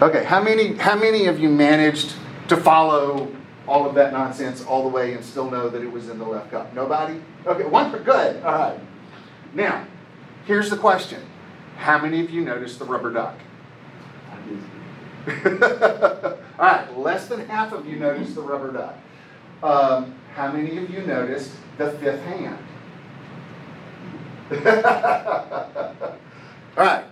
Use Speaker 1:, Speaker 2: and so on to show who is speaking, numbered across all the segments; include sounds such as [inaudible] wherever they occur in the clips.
Speaker 1: Okay, how many how many of you managed to follow all of that nonsense all the way and still know that it was in the left cup? Nobody? Okay, one for good. All right. Now, here's the question. How many of you noticed the rubber duck? [laughs] all right, less than half of you noticed the rubber duck. Um, how many of you noticed the fifth hand? [laughs] all right.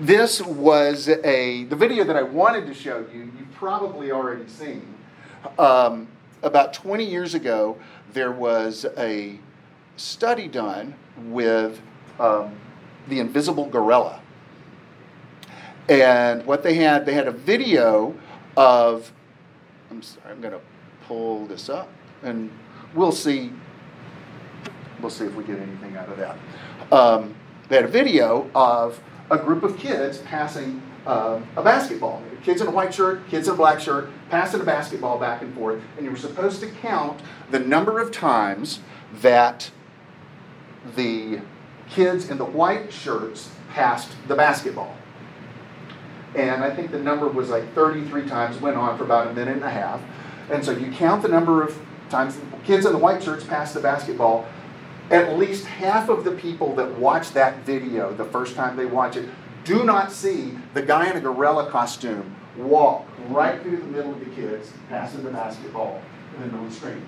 Speaker 1: This was a the video that I wanted to show you. You've probably already seen. Um, about 20 years ago, there was a study done with um, the invisible gorilla. And what they had, they had a video of, I'm sorry, I'm going to pull this up and we'll see, we'll see if we get anything out of that. Um, they had a video of a group of kids passing um, a basketball. Kids in a white shirt, kids in a black shirt, passing a basketball back and forth. And you were supposed to count the number of times that the kids in the white shirts passed the basketball. And I think the number was like 33 times, went on for about a minute and a half. And so you count the number of times kids in the white shirts passed the basketball. At least half of the people that watch that video the first time they watch it do not see the guy in a gorilla costume walk right through the middle of the kids, passing the basketball in the middle of the screen.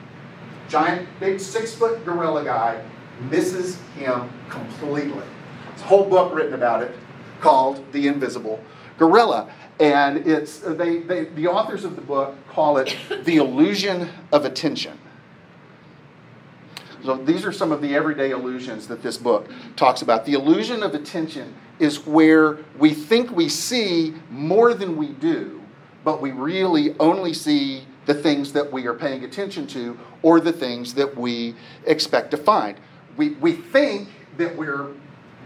Speaker 1: Giant, big six foot gorilla guy misses him completely. There's a whole book written about it called The Invisible Gorilla. And it's they, they the authors of the book call it the illusion of attention. So these are some of the everyday illusions that this book talks about. The illusion of attention is where we think we see more than we do, but we really only see the things that we are paying attention to or the things that we expect to find. We, we think that we're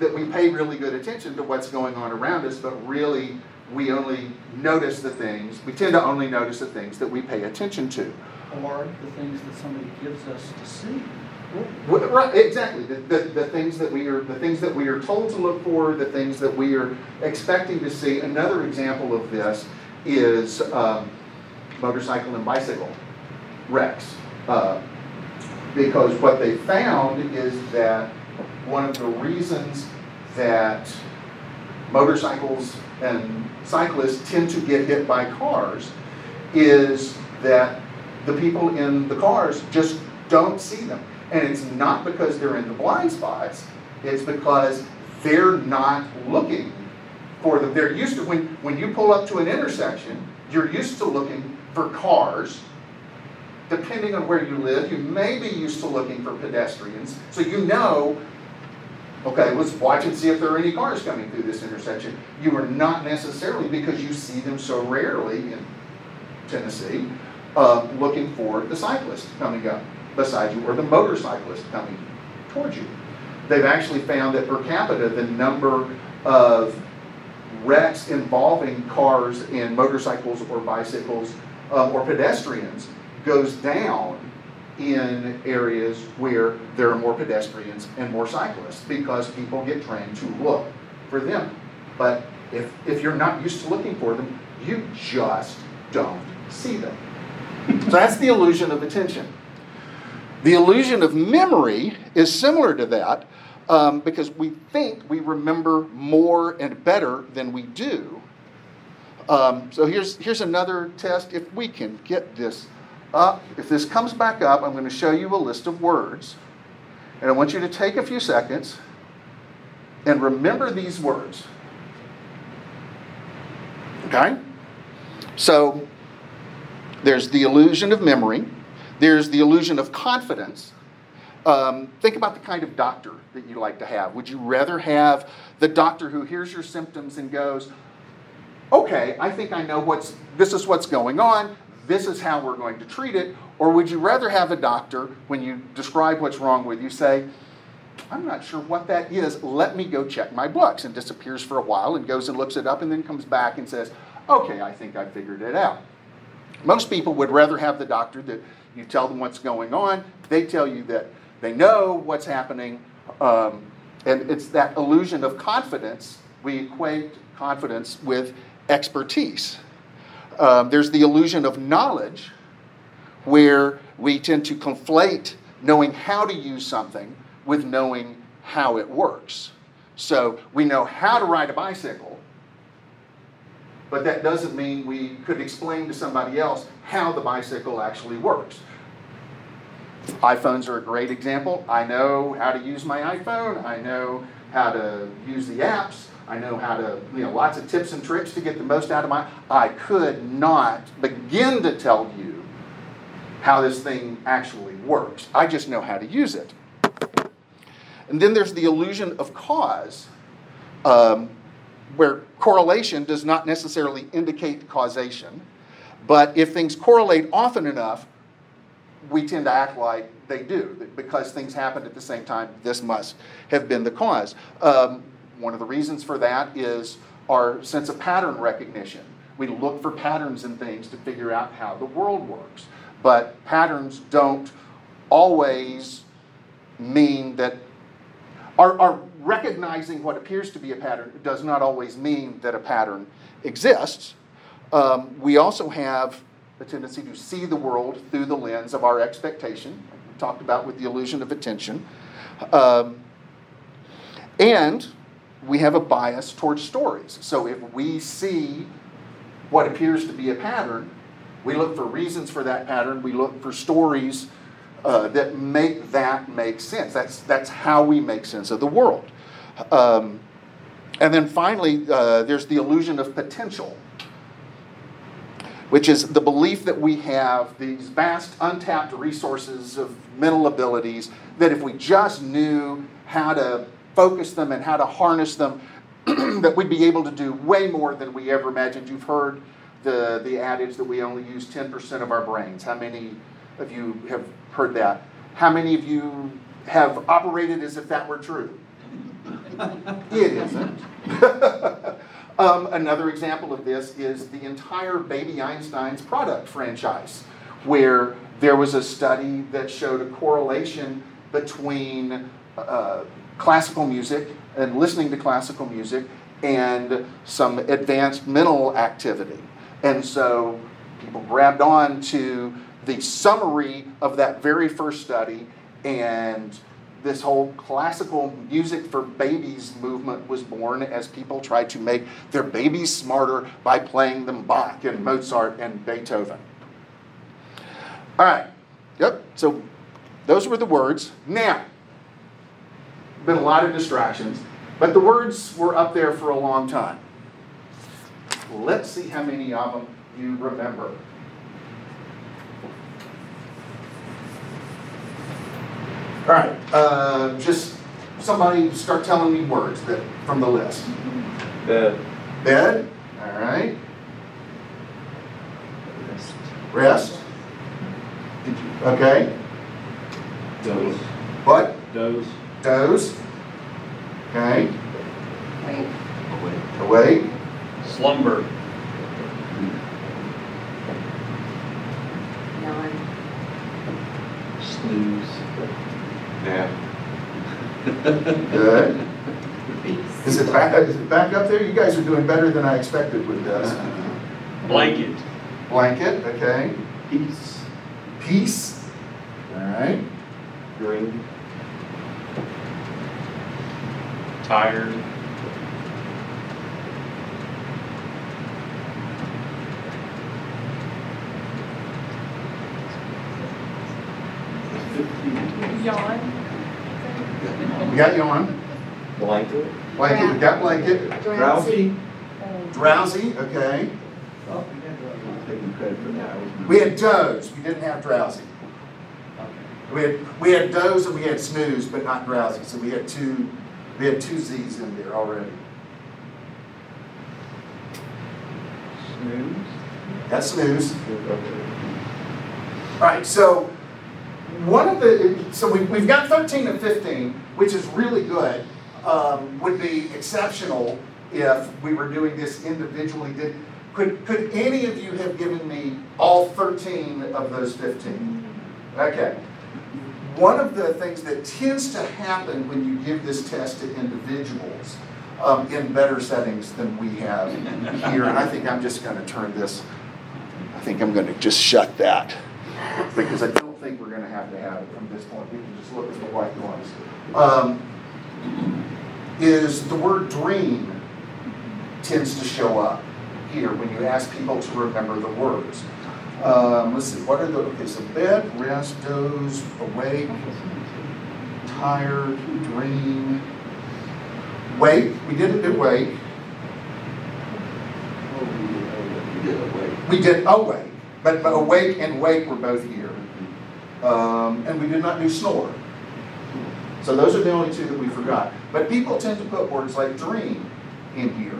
Speaker 1: that we pay really good attention to what's going on around us, but really we only notice the things, we tend to only notice the things that we pay attention to.
Speaker 2: Or the things that somebody gives us to see.
Speaker 1: Right, exactly. The, the, the, things that we are the things that we are told to look for, the things that we are expecting to see. Another example of this is um, motorcycle and bicycle wrecks, uh, because what they found is that one of the reasons that motorcycles and cyclists tend to get hit by cars is that the people in the cars just don't see them and it's not because they're in the blind spots, it's because they're not looking for them. They're used to, when, when you pull up to an intersection, you're used to looking for cars. Depending on where you live, you may be used to looking for pedestrians. So you know, okay, let's watch and see if there are any cars coming through this intersection. You are not necessarily, because you see them so rarely in Tennessee, uh, looking for the cyclist coming up beside you or the motorcyclist coming towards you. They've actually found that per capita, the number of wrecks involving cars and motorcycles or bicycles um, or pedestrians goes down in areas where there are more pedestrians and more cyclists because people get trained to look for them. But if, if you're not used to looking for them, you just don't see them. So that's the illusion of attention. The illusion of memory is similar to that um, because we think we remember more and better than we do. Um, so here's, here's another test. If we can get this up, if this comes back up, I'm going to show you a list of words. And I want you to take a few seconds and remember these words. Okay? So there's the illusion of memory. There's the illusion of confidence. Um, think about the kind of doctor that you like to have. Would you rather have the doctor who hears your symptoms and goes, okay, I think I know what's, this is what's going on, this is how we're going to treat it? Or would you rather have a doctor, when you describe what's wrong with you, say, I'm not sure what that is, let me go check my books, and disappears for a while and goes and looks it up and then comes back and says, okay, I think I figured it out. Most people would rather have the doctor that you tell them what's going on, they tell you that they know what's happening, um, and it's that illusion of confidence. We equate confidence with expertise. Um, there's the illusion of knowledge, where we tend to conflate knowing how to use something with knowing how it works. So we know how to ride a bicycle, but that doesn't mean we could explain to somebody else how the bicycle actually works. iPhones are a great example. I know how to use my iPhone, I know how to use the apps, I know how to, you know, lots of tips and tricks to get the most out of my. I could not begin to tell you how this thing actually works. I just know how to use it. And then there's the illusion of cause, um, where correlation does not necessarily indicate causation. But if things correlate often enough, we tend to act like they do. Because things happened at the same time, this must have been the cause. Um, one of the reasons for that is our sense of pattern recognition. We look for patterns in things to figure out how the world works. But patterns don't always mean that our, our, recognizing what appears to be a pattern does not always mean that a pattern exists. Um, we also have a tendency to see the world through the lens of our expectation, like we talked about with the illusion of attention. Um, and we have a bias towards stories. So if we see what appears to be a pattern, we look for reasons for that pattern, we look for stories uh, that make that make sense. That's, that's how we make sense of the world. Um, and then finally, uh, there's the illusion of potential, which is the belief that we have these vast untapped resources of mental abilities that if we just knew how to focus them and how to harness them, [clears throat] that we'd be able to do way more than we ever imagined. You've heard the, the adage that we only use 10% of our brains. How many of you have heard that? How many of you have operated as if that were true? it isn't. [laughs] um, another example of this is the entire Baby Einstein's product franchise, where there was a study that showed a correlation between uh, classical music and listening to classical music and some advanced mental activity. And so people grabbed on to the summary of that very first study, and this whole classical music for babies movement was born as people tried to make their babies smarter by playing them Bach and Mozart and Beethoven. All right, yep, so those were the words. Now, been a lot of distractions, but the words were up there for a long time. Let's see how many of them you remember. All right, uh, just somebody start telling me words that from the list.
Speaker 3: Bed.
Speaker 1: Bed. All right.
Speaker 3: Rest.
Speaker 1: Rest. Okay.
Speaker 3: Doze.
Speaker 1: What?
Speaker 3: Doze.
Speaker 1: Doze. Okay.
Speaker 4: Wait,
Speaker 3: Awake.
Speaker 1: Awake.
Speaker 3: Slumber.
Speaker 4: yawn,
Speaker 3: Snooze. Nap.
Speaker 1: Good. [laughs] Is it back? Is it back up there? You guys are doing better than I expected with this. Uh-huh.
Speaker 3: Blanket.
Speaker 1: Blanket. Okay.
Speaker 3: Peace.
Speaker 1: Peace. All right.
Speaker 3: Green. Tired.
Speaker 4: Yawn,
Speaker 1: We got yawn, on.
Speaker 3: Blanket.
Speaker 1: Blanket. We got blanket.
Speaker 3: Drowsy.
Speaker 1: Drowsy. Okay.
Speaker 3: Uh, taking credit for that.
Speaker 1: We had doze. We didn't have drowsy. We had we had doze and we had snooze, but not drowsy. So we had two we had two Z's in there already.
Speaker 3: Snooze.
Speaker 1: That's snooze.
Speaker 3: Okay.
Speaker 1: All right, so one of the, so we, we've got 13 and 15, which is really good. Um, would be exceptional if we were doing this individually. Did, could, could any of you have given me all 13 of those 15? Okay. One of the things that tends to happen when you give this test to individuals um, in better settings than we have here. And I think I'm just going to turn this, I think I'm going to just shut that because I think we're going to have to have it from this point. We can just look at the white ones. Um, is the word dream tends to show up here when you ask people to remember the words. Um, let's see, what are the, okay, so bed, rest, doze, awake, tired, dream, wake. We didn't do wake.
Speaker 3: You did away.
Speaker 1: We did awake, but awake and wake were both here. Um, and we did not do snore. So those are the only two that we forgot. But people tend to put words like dream in here.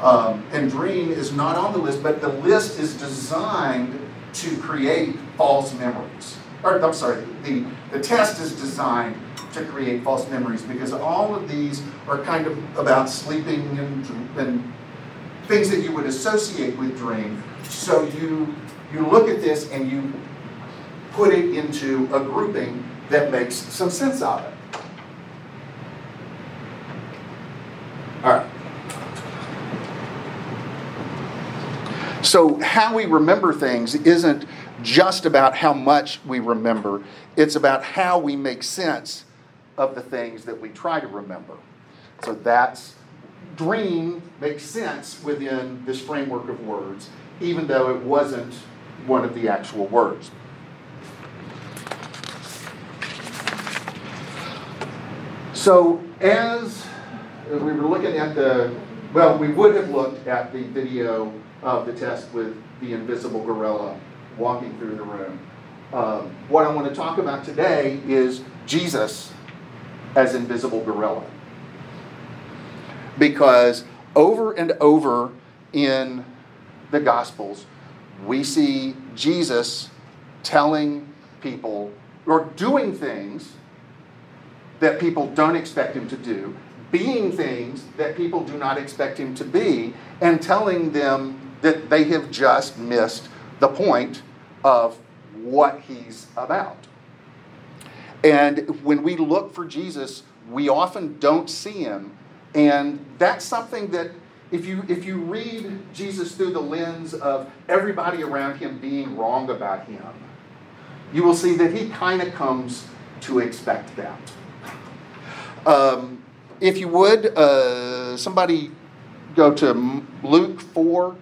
Speaker 1: Um, and dream is not on the list, but the list is designed to create false memories. Or, I'm sorry, the, the test is designed to create false memories because all of these are kind of about sleeping and, and things that you would associate with dream. So you, you look at this and you put it into a grouping that makes some sense out of it. All right. So, how we remember things isn't just about how much we remember, it's about how we make sense of the things that we try to remember. So, that's dream makes sense within this framework of words, even though it wasn't one of the actual words. So, as we were looking at the, well, we would have looked at the video of the test with the invisible gorilla walking through the room. Um, what I want to talk about today is Jesus as invisible gorilla. Because over and over in the Gospels, we see Jesus telling people or doing things that people don't expect him to do, being things that people do not expect him to be, and telling them that they have just missed the point of what he's about. And when we look for Jesus, we often don't see him. And that's something that if you if you read Jesus through the lens of everybody around him being wrong about him, you will see that he kind of comes to expect that. Um, if you would, uh, somebody go to Luke 4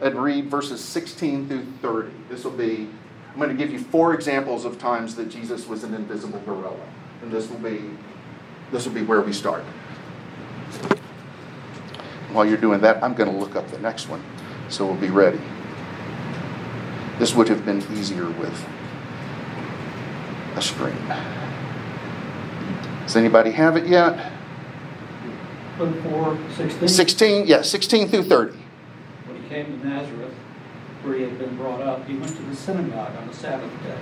Speaker 1: and read verses 16 through 30. This will be, I'm going to give you four examples of times that Jesus was an invisible gorilla. And this will be, this will be where we start. While you're doing that, I'm going to look up the next one so we'll be ready. This would have been easier with a screen. Does anybody have it yet?
Speaker 2: Luke four, sixteen.
Speaker 1: 16, yeah, 16 through 30.
Speaker 2: When he came to Nazareth, where he had been brought up, he went to the synagogue on the Sabbath day,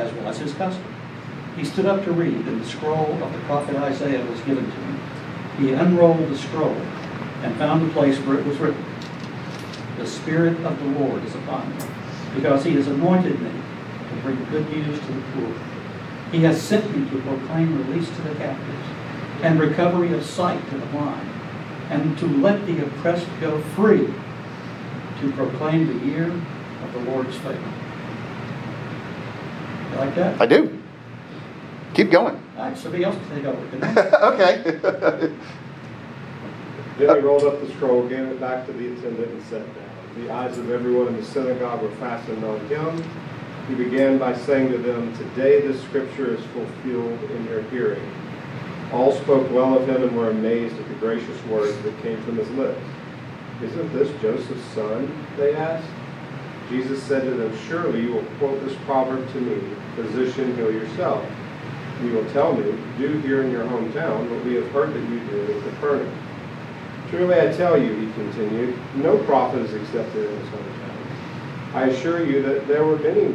Speaker 2: as was his custom. He stood up to read, and the scroll of the prophet Isaiah was given to him. He unrolled the scroll and found the place where it was written, The Spirit of the Lord is upon me, because he has anointed me to bring good news to the poor. He has sent me to proclaim release to the captives and recovery of sight to the blind, and to let the oppressed go free, to proclaim the year of the Lord's favor. You like that?
Speaker 1: I do. Keep going.
Speaker 2: All right, somebody else can take over. can [laughs]
Speaker 1: okay.
Speaker 5: Then he rolled up the scroll, gave it back to the attendant, and sat down. The eyes of everyone in the synagogue were fastened on him. He began by saying to them, Today this scripture is fulfilled in your hearing. All spoke well of him and were amazed at the gracious words that came from his lips. Isn't this Joseph's son? They asked. Jesus said to them, Surely you will quote this proverb to me, Physician, heal yourself. You will tell me, Do here in your hometown what we have heard that you did in Capernaum. Truly I tell you, he continued, no prophet is accepted in his hometown. I assure you that there were many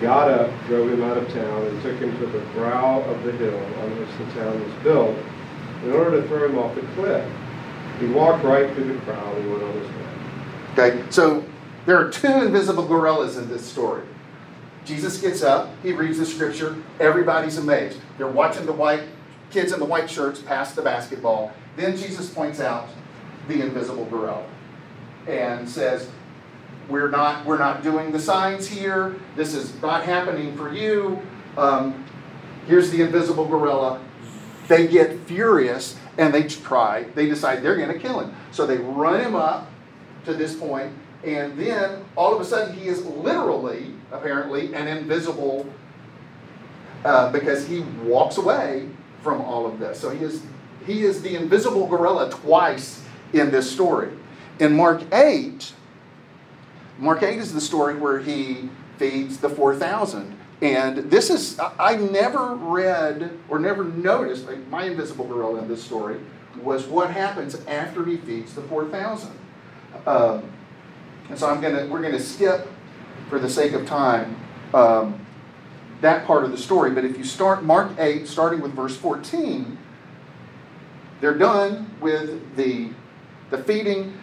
Speaker 5: Got up, drove him out of town, and took him to the brow of the hill on which the town was built, in order to throw him off the cliff. He walked right through the crowd and went on his way.
Speaker 1: Okay, so there are two invisible gorillas in this story. Jesus gets up, he reads the scripture, everybody's amazed. They're watching the white kids in the white shirts pass the basketball. Then Jesus points out the invisible gorilla and says, we're not, we're not doing the signs here. This is not happening for you. Um, here's the invisible gorilla. They get furious and they try, they decide they're going to kill him. So they run him up to this point, and then all of a sudden he is literally, apparently, an invisible uh, because he walks away from all of this. So he is, he is the invisible gorilla twice in this story. In Mark 8, Mark 8 is the story where he feeds the 4,000. And this is, I never read or never noticed, like my invisible gorilla in this story was what happens after he feeds the 4,000. Um, and so I'm gonna, we're gonna skip, for the sake of time, um, that part of the story. But if you start Mark 8, starting with verse 14, they're done with the, the feeding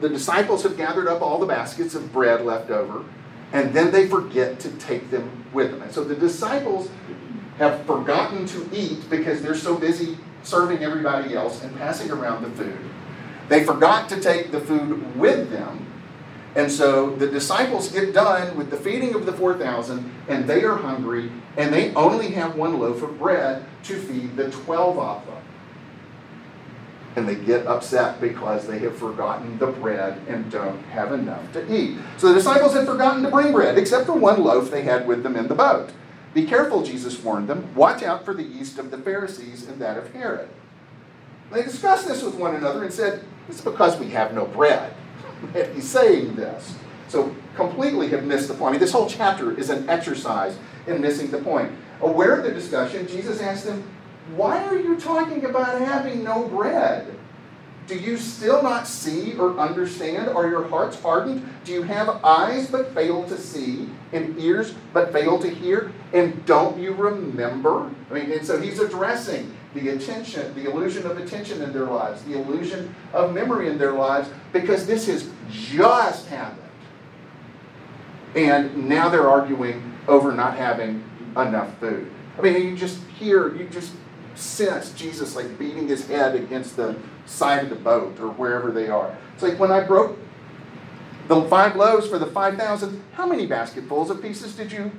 Speaker 1: the disciples have gathered up all the baskets of bread left over, and then they forget to take them with them. And so the disciples have forgotten to eat because they're so busy serving everybody else and passing around the food. They forgot to take the food with them. And so the disciples get done with the feeding of the 4,000, and they are hungry, and they only have one loaf of bread to feed the 12 of them and they get upset because they have forgotten the bread and don't have enough to eat. So the disciples had forgotten to bring bread, except for one loaf they had with them in the boat. Be careful, Jesus warned them. Watch out for the yeast of the Pharisees and that of Herod. They discussed this with one another and said, It's because we have no bread [laughs] that he's saying this. So completely have missed the point. I mean, this whole chapter is an exercise in missing the point. Aware of the discussion, Jesus asked them, why are you talking about having no bread? Do you still not see or understand? Are your hearts hardened? Do you have eyes but fail to see, and ears but fail to hear? And don't you remember? I mean, and so he's addressing the attention, the illusion of attention in their lives, the illusion of memory in their lives, because this has just happened. And now they're arguing over not having enough food. I mean, you just hear, you just sense Jesus like beating his head against the side of the boat or wherever they are. It's like when I broke the five loaves for the 5,000, how many basketfuls of pieces did you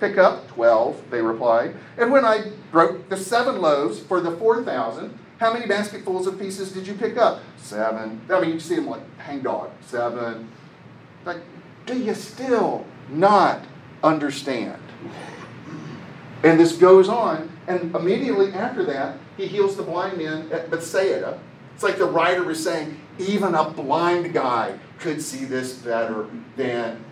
Speaker 1: pick up? Twelve, they replied. And when I broke the seven loaves for the 4,000, how many basketfuls of pieces did you pick up? Seven. I mean, you see them like hang dog. Seven. Like, do you still not understand? And this goes on, and immediately after that, he heals the blind man at Bethsaida. It's like the writer is saying, even a blind guy could see this better than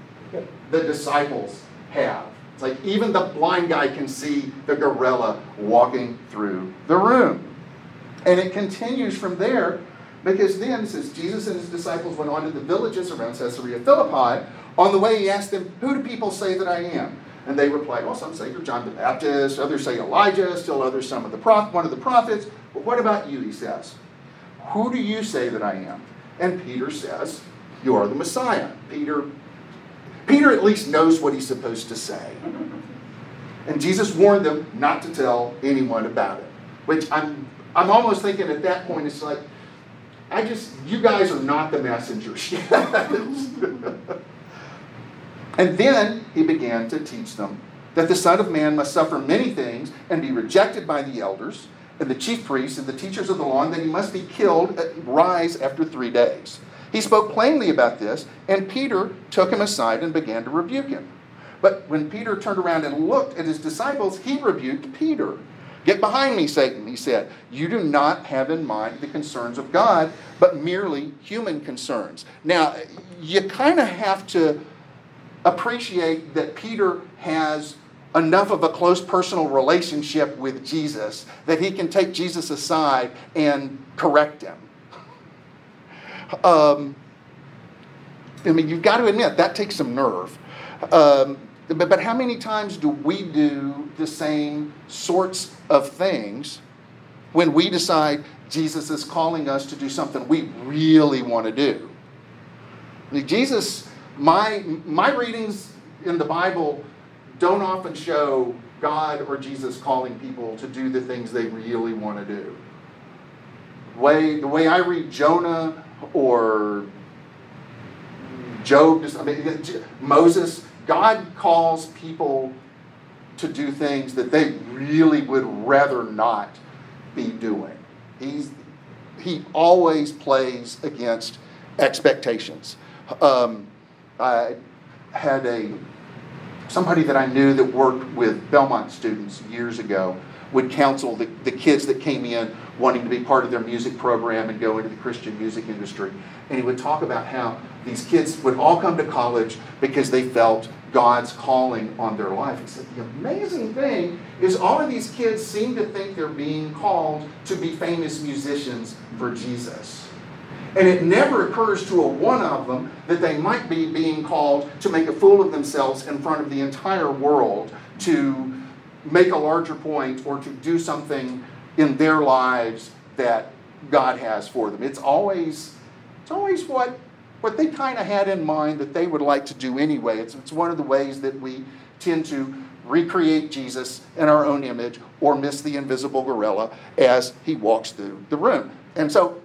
Speaker 1: the disciples have. It's like even the blind guy can see the gorilla walking through the room. And it continues from there because then it says Jesus and his disciples went on to the villages around Caesarea Philippi. On the way, he asked them, Who do people say that I am? And they replied, Well, some say you're John the Baptist, others say Elijah, still others some of the prof- one of the prophets. But what about you? He says. Who do you say that I am? And Peter says, You are the Messiah. Peter, Peter at least knows what he's supposed to say. And Jesus warned them not to tell anyone about it. Which I'm I'm almost thinking at that point it's like, I just you guys are not the messengers. [laughs] And then he began to teach them that the Son of Man must suffer many things and be rejected by the elders and the chief priests and the teachers of the law, and that he must be killed, and rise after three days. He spoke plainly about this, and Peter took him aside and began to rebuke him. But when Peter turned around and looked at his disciples, he rebuked Peter. Get behind me, Satan, he said. You do not have in mind the concerns of God, but merely human concerns. Now, you kind of have to appreciate that Peter has enough of a close personal relationship with Jesus that he can take Jesus aside and correct him. Um, I mean, you've got to admit, that takes some nerve. Um, but, but how many times do we do the same sorts of things when we decide Jesus is calling us to do something we really want to do? I mean, Jesus, my, my readings in the Bible don't often show God or Jesus calling people to do the things they really want to do. The way, the way I read Jonah or Job, I mean, Moses, God calls people to do things that they really would rather not be doing. He's, he always plays against expectations. Um, I had a somebody that I knew that worked with Belmont students years ago would counsel the, the kids that came in wanting to be part of their music program and go into the Christian music industry. And he would talk about how these kids would all come to college because they felt God's calling on their life. He said, The amazing thing is all of these kids seem to think they're being called to be famous musicians for Jesus. And it never occurs to a one of them that they might be being called to make a fool of themselves in front of the entire world to make a larger point or to do something in their lives that God has for them. It's always, it's always what, what they kind of had in mind that they would like to do anyway. It's, it's one of the ways that we tend to recreate Jesus in our own image or miss the invisible gorilla as he walks through the room. And so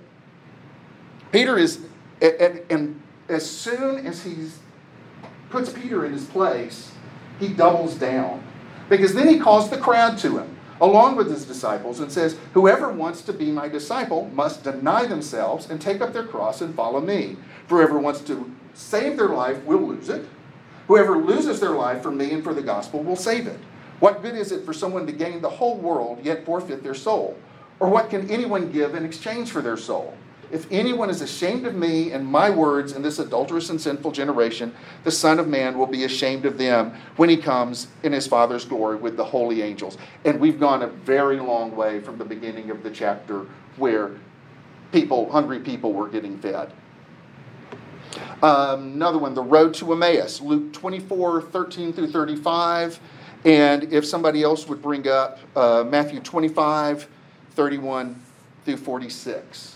Speaker 1: Peter is, and, as soon as he puts Peter in his place, he doubles down. Because then he calls the crowd to him, along with his disciples, and says, Whoever wants to be my disciple must deny themselves and take up their cross and follow me. For whoever wants to save their life will lose it. Whoever loses their life for me and for the gospel will save it. What good is it for someone to gain the whole world yet forfeit their soul? Or what can anyone give in exchange for their soul? If anyone is ashamed of me and my words in this adulterous and sinful generation, the Son of Man will be ashamed of them when he comes in his Father's glory with the holy angels. And we've gone a very long way from the beginning of the chapter where people, hungry people, were getting fed. Um, another one, the road to Emmaus, Luke 24, 13 through 35. And if somebody else would bring up uh, Matthew 25, 31 through 46.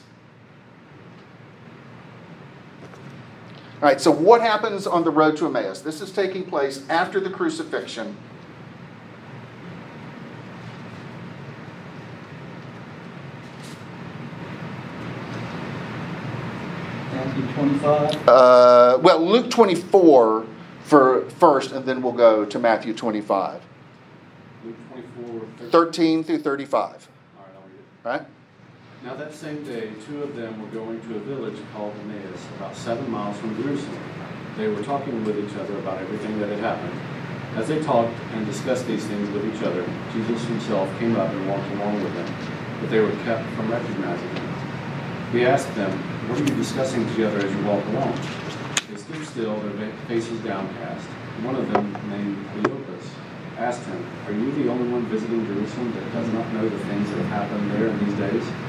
Speaker 1: All right, so what happens on the road to Emmaus? This is taking place after the crucifixion.
Speaker 2: Matthew 25.
Speaker 1: Uh, well, Luke 24 for first, and then we'll go to Matthew 25.
Speaker 3: Luke 24, 13.
Speaker 1: 13 through 35.
Speaker 3: All right, I'll read it.
Speaker 1: Right?
Speaker 3: Now that same day, two of them were going to a village called Emmaus, about seven miles from Jerusalem. They were talking with each other about everything that had happened. As they talked and discussed these things with each other, Jesus himself came up and walked along with them, but they were kept from recognizing him. He asked them, What are you discussing together as you walk along? They stood still, their faces downcast. One of them, named Cleopas, asked him, Are you the only one visiting Jerusalem that does not know the things that have happened there in these days?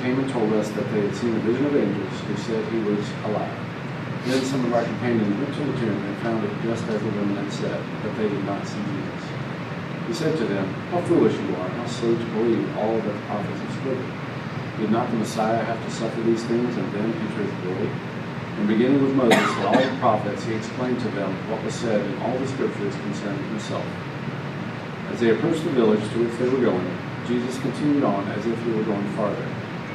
Speaker 3: Came and told us that they had seen a vision of angels who said he was alive. Then some of our companions went to the tomb and found it just as the women had said, but they did not see Jesus. He said to them, How foolish you are, how slow to believe all that the prophets have spoken. Did not the Messiah have to suffer these things and then enter his glory? And beginning with Moses and all the prophets, he explained to them what was said in all the scriptures concerning himself. As they approached the village to which they were going, Jesus continued on as if he were going farther.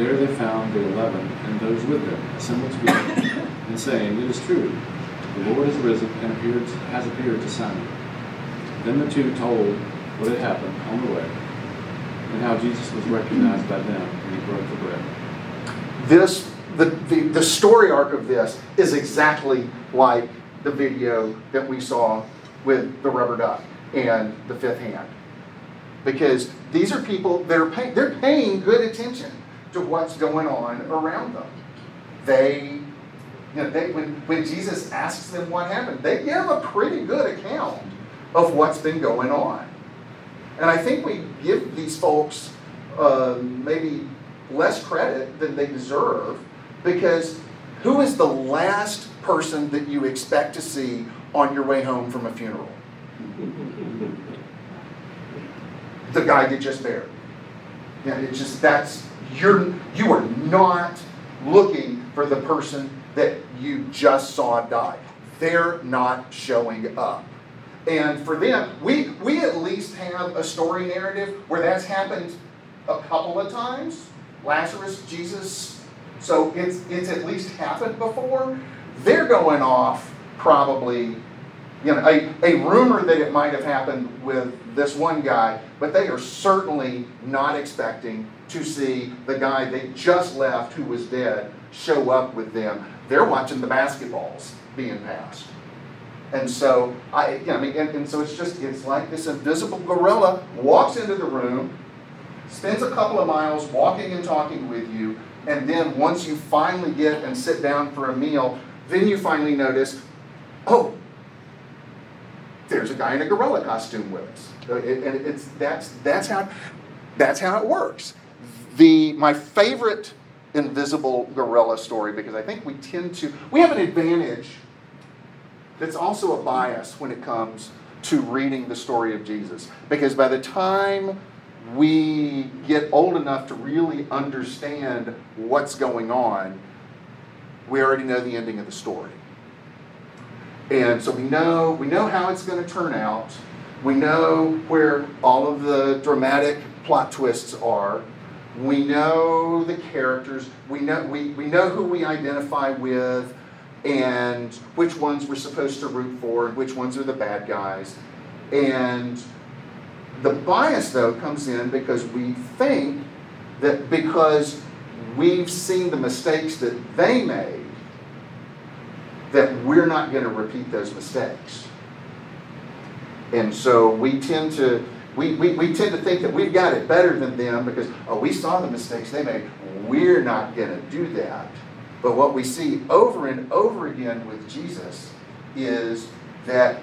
Speaker 3: There they found the eleven and those with them assembled together, and saying, It is true, the Lord has risen and appeared, has appeared to Simon. Then the two told what had happened on the way, and how Jesus was recognized by them when he broke the bread.
Speaker 1: This, the, the, the story arc of this is exactly like the video that we saw with the rubber duck and the fifth hand. Because these are people, they're, pay, they're paying good attention to what's going on around them. They, you know, they, when, when Jesus asks them what happened, they give a pretty good account of what's been going on. And I think we give these folks uh, maybe less credit than they deserve because who is the last person that you expect to see on your way home from a funeral? [laughs] the guy that just buried. Yeah, it just that's you're you are not looking for the person that you just saw die. They're not showing up. And for them, we we at least have a story narrative where that's happened a couple of times. Lazarus, Jesus. So it's it's at least happened before. They're going off probably you know, a, a rumor that it might have happened with this one guy, but they are certainly not expecting to see the guy they just left who was dead show up with them. They're watching the basketballs being passed. And so I, you know, I mean, and, and so it's just it's like this invisible gorilla walks into the room, spends a couple of miles walking and talking with you, and then once you finally get and sit down for a meal, then you finally notice, oh, there's a guy in a gorilla costume with us. Uh, and it's that's that's how that's how it works. The my favorite invisible gorilla story because I think we tend to we have an advantage that's also a bias when it comes to reading the story of Jesus because by the time we get old enough to really understand what's going on, we already know the ending of the story. And so we know we know how it's going to turn out. We know where all of the dramatic plot twists are. We know the characters. We know we, we know who we identify with and which ones we're supposed to root for and which ones are the bad guys. And the bias though comes in because we think that because we've seen the mistakes that they made that we're not going to repeat those mistakes. And so we tend to we, we, we tend to think that we've got it better than them because oh we saw the mistakes they made. We're not going to do that. But what we see over and over again with Jesus is that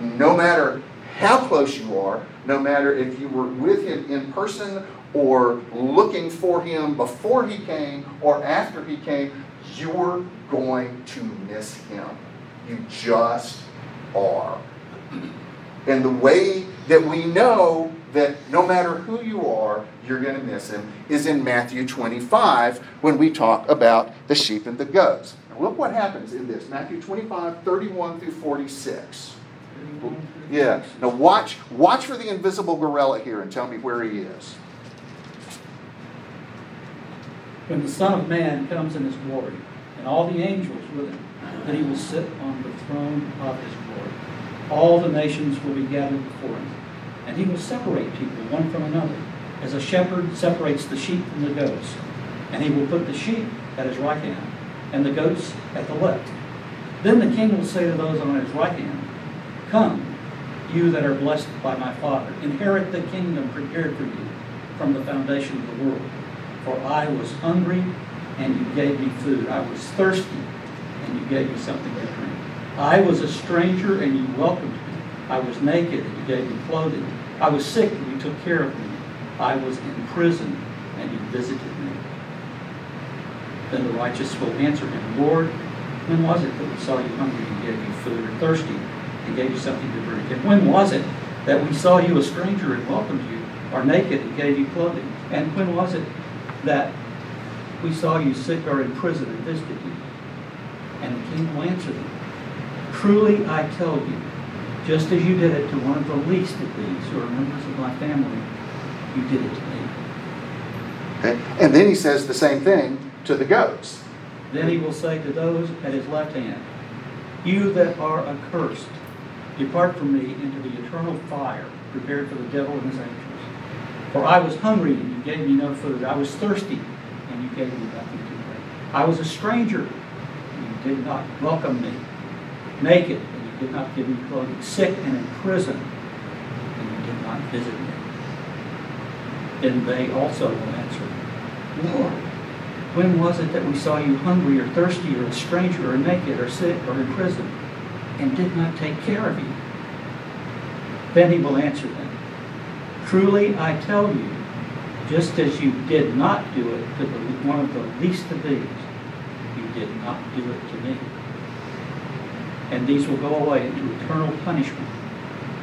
Speaker 1: no matter how close you are, no matter if you were with him in person or looking for him before he came or after he came, you're going to miss him. You just are. And the way that we know that no matter who you are, you're going to miss him is in Matthew 25 when we talk about the sheep and the goats. Now look what happens in this Matthew 25, 31 through 46. Yeah. Now watch watch for the invisible gorilla here and tell me where he is.
Speaker 2: When the Son of Man comes in his glory, and all the angels with him, then he will sit on the throne of his glory. All the nations will be gathered before him, and he will separate people one from another, as a shepherd separates the sheep from the goats. And he will put the sheep at his right hand, and the goats at the left. Then the king will say to those on his right hand, Come, you that are blessed by my Father, inherit the kingdom prepared for you from the foundation of the world. For I was hungry, and you gave me food. I was thirsty, and you gave me something to drink. I was a stranger, and you welcomed me. I was naked, and you gave me clothing. I was sick, and you took care of me. I was in prison, and you visited me. Then the righteous will answer him, Lord, when was it that we saw you hungry and gave you food, or thirsty and gave you something to drink? And when was it that we saw you a stranger and welcomed you, or naked and gave you clothing? And when was it that we saw you sick or in prison and visited you? And the king will answer them, Truly I tell you, just as you did it to one of the least of these who are members of my family, you did it to me.
Speaker 1: Okay? And then he says the same thing to the goats.
Speaker 2: Then he will say to those at his left hand, You that are accursed, depart from me into the eternal fire prepared for the devil and his angels. For I was hungry, and gave me no food. I was thirsty, and you gave me nothing to drink. I was a stranger, and you did not welcome me. Naked, and you did not give me clothing. Sick and in prison, and you did not visit me. Then they also will answer, Lord, when was it that we saw you hungry or thirsty or a stranger or naked or sick or in prison and did not take care of you? Then he will answer them, Truly I tell you, just as you did not do it to the, one of the least of these, you did not do it to me. And these will go away into eternal punishment,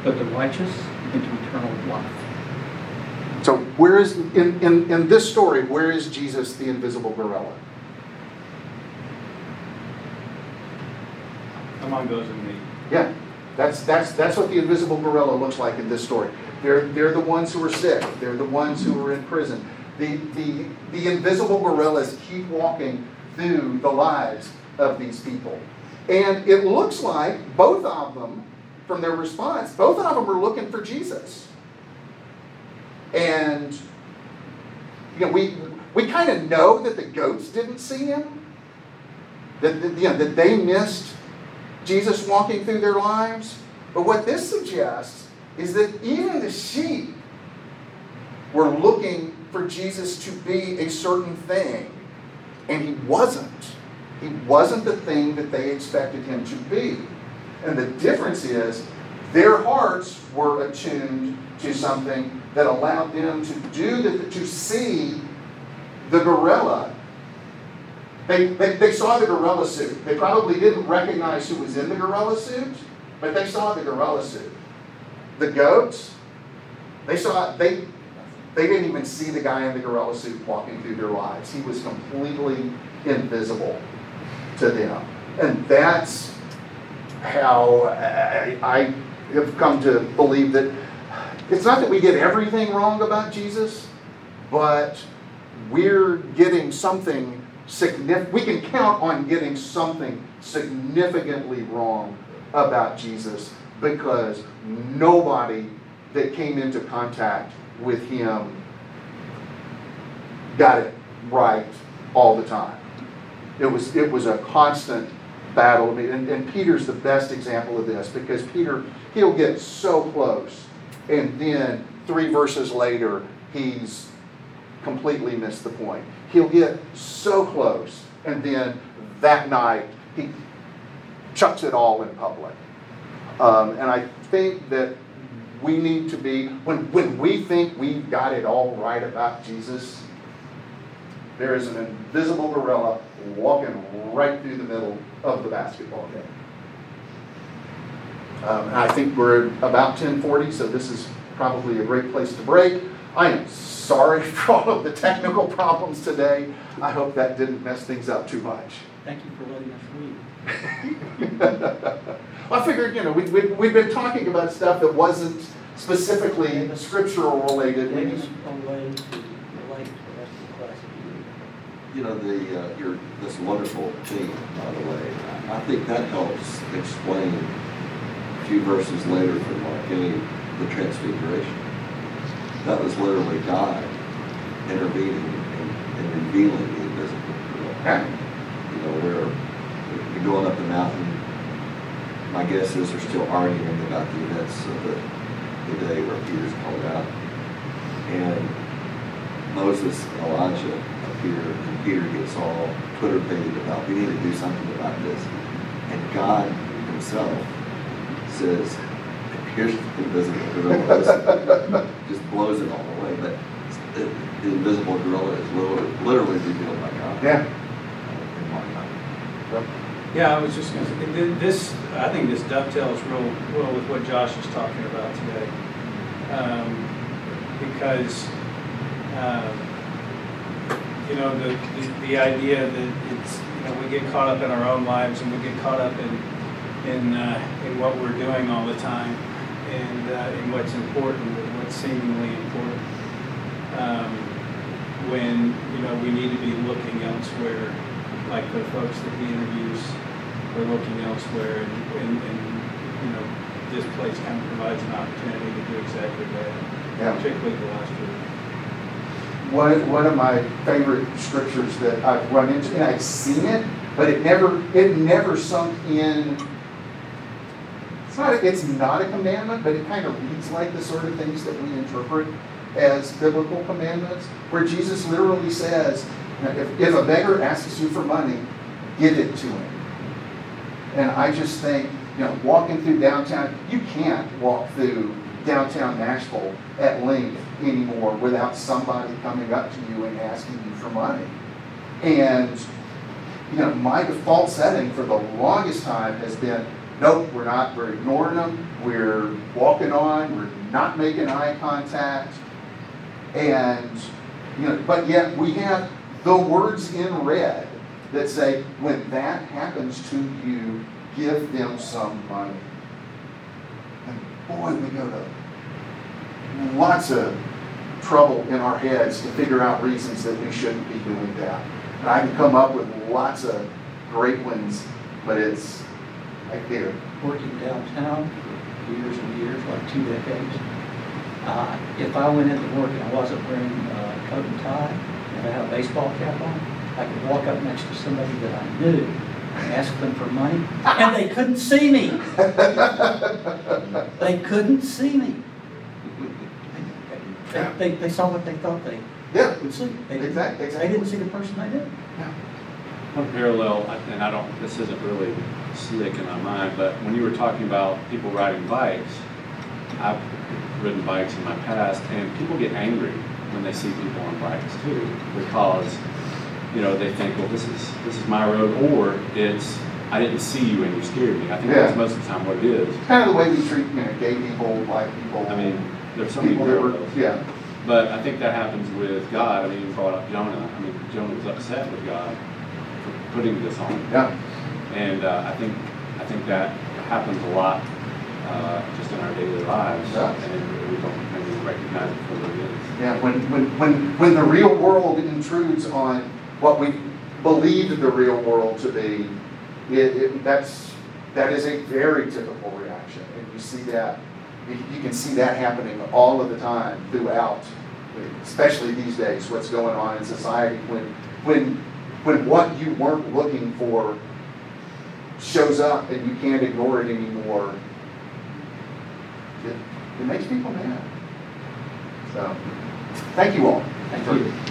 Speaker 2: but the righteous into eternal life.
Speaker 1: So where is in, in, in this story, where is Jesus the invisible gorilla?
Speaker 3: Among those in need.
Speaker 1: That's that's that's what the invisible gorilla looks like in this story. They're they're the ones who are sick. They're the ones who are in prison. The the the invisible gorillas keep walking through the lives of these people. And it looks like both of them, from their response, both of them are looking for Jesus. And you know, we we kind of know that the goats didn't see him. That, that, you know, that they missed Jesus walking through their lives. But what this suggests is that even the sheep were looking for Jesus to be a certain thing, and he wasn't. He wasn't the thing that they expected him to be. And the difference is their hearts were attuned to something that allowed them to do the, to see the gorilla they, they, they saw the gorilla suit. They probably didn't recognize who was in the gorilla suit, but they saw the gorilla suit. The goats, they saw they they didn't even see the guy in the gorilla suit walking through their lives. He was completely invisible to them. And that's how I, I have come to believe that it's not that we get everything wrong about Jesus, but we're getting something significant, we can count on getting something significantly wrong about Jesus because nobody that came into contact with him got it right all the time. It was, it was a constant battle. And, and Peter's the best example of this because Peter, he'll get so close. And then three verses later, he's completely missed the point. He'll get so close, and then that night, he chucks it all in public. Um, and I think that we need to be, when, when we think we've got it all right about Jesus, there is an invisible gorilla walking right through the middle of the basketball game. Um, I think we're about 1040, so this is probably a great place to break. I am sorry [laughs] for all of the technical problems today. I hope that didn't mess things up too much.
Speaker 2: Thank you for letting us read. [laughs]
Speaker 1: I figured, you know, we, we, we've been talking about stuff that wasn't specifically scriptural related.
Speaker 2: Give us a way to relate to the rest of the class.
Speaker 6: You know, the, uh, your, this wonderful theme, by the way, I I think that helps explain a few verses later from Mark 8, the transfiguration. That was literally God intervening and, and revealing the invisible. You know, where you're going up the mountain, my guess is they're still arguing about the events of the, the day where Peter's called out. And Moses, Elijah appear, and Peter gets all Twitter about we need to do something about this. And God Himself says, "Here's the invisible gorilla." Listen, Just blows it all away. But the, the invisible gorilla is literally, literally revealed by God.
Speaker 1: Yeah.
Speaker 6: In Mark.
Speaker 7: Yeah, I was just going to say, this, I think this dovetails real well with what Josh is talking about today. Um, Because, um, you know, the, the- the idea that it's, you know, we get caught up in our own lives and we get caught up in, in, uh, in what we're doing all the time and uh, in what's important and what's seemingly important. Um, when, you know, we need to be looking elsewhere, like the folks that he interviews are looking elsewhere, and, and, and, you know, this place kind of provides an opportunity to do exactly that,
Speaker 1: Yeah.
Speaker 7: particularly the last year.
Speaker 1: One, one of my favorite scriptures that I've run into, and I've seen it, but it never, it never sunk in. It's not, a- it's not a commandment, but it kind of reads like the sort of things that we interpret as biblical commandments, where Jesus literally says, if, if a beggar asks you for money, give it to him. And I just think, you know, walking through downtown, you can't walk through downtown Nashville at length anymore without somebody coming up to you and asking you for money. And, you know, my default setting for the longest time has been, nope, we're not, we're ignoring them, we're walking on, we're not making eye contact. And, you know, but yet we have the words in red that say, when that happens to you, give them some money. And boy, we go to lots of trouble in our heads to figure out reasons that we shouldn't be doing that. And I can come up with lots of great ones, but it's right there.
Speaker 2: working downtown for years and years, like two decades. Uh, If I went into work and I wasn't wearing a coat and tie, and I had a baseball cap on, I could walk up next to somebody that I knew and ask them for money, and they couldn't see me. [laughs] They couldn't see me. They, they, they saw what they thought they
Speaker 1: Yeah,
Speaker 2: would see. They didn't-
Speaker 1: exactly.
Speaker 2: They didn't see the person they did.
Speaker 3: One parallel, and I don't, this isn't really slick in my mind, but when you were talking about people riding bikes, I've ridden bikes in my past, and people get angry when they see people on bikes too, because, you know, they think, well, this is, this is my road, or it's, I didn't see you and you scared me. I think that's most of the time what it is.
Speaker 1: kind of the way we treat, you know, gay people, black people.
Speaker 3: I mean, there's so many
Speaker 1: people that were,
Speaker 3: parallels.
Speaker 1: yeah,
Speaker 3: But I think that happens with God. I mean, you brought up Jonah. I mean, Jonah was upset with God putting this on
Speaker 1: yeah.
Speaker 3: And uh, I think, I think that happens a lot, uh, just in our daily lives.
Speaker 1: Yeah.
Speaker 3: And we don't maybe recognize it for what it is.
Speaker 1: Yeah, when, when, when, when the real world intrudes on what we believed the real world to be, it, it, that's, that is a very typical reaction. And you see that, you, you can see that happening all of the time throughout, especially these days, what's going on in society. When, when, when what you weren't looking for shows up and you can't ignore it anymore, it, it makes people mad. So, thank you all.
Speaker 2: Thank you.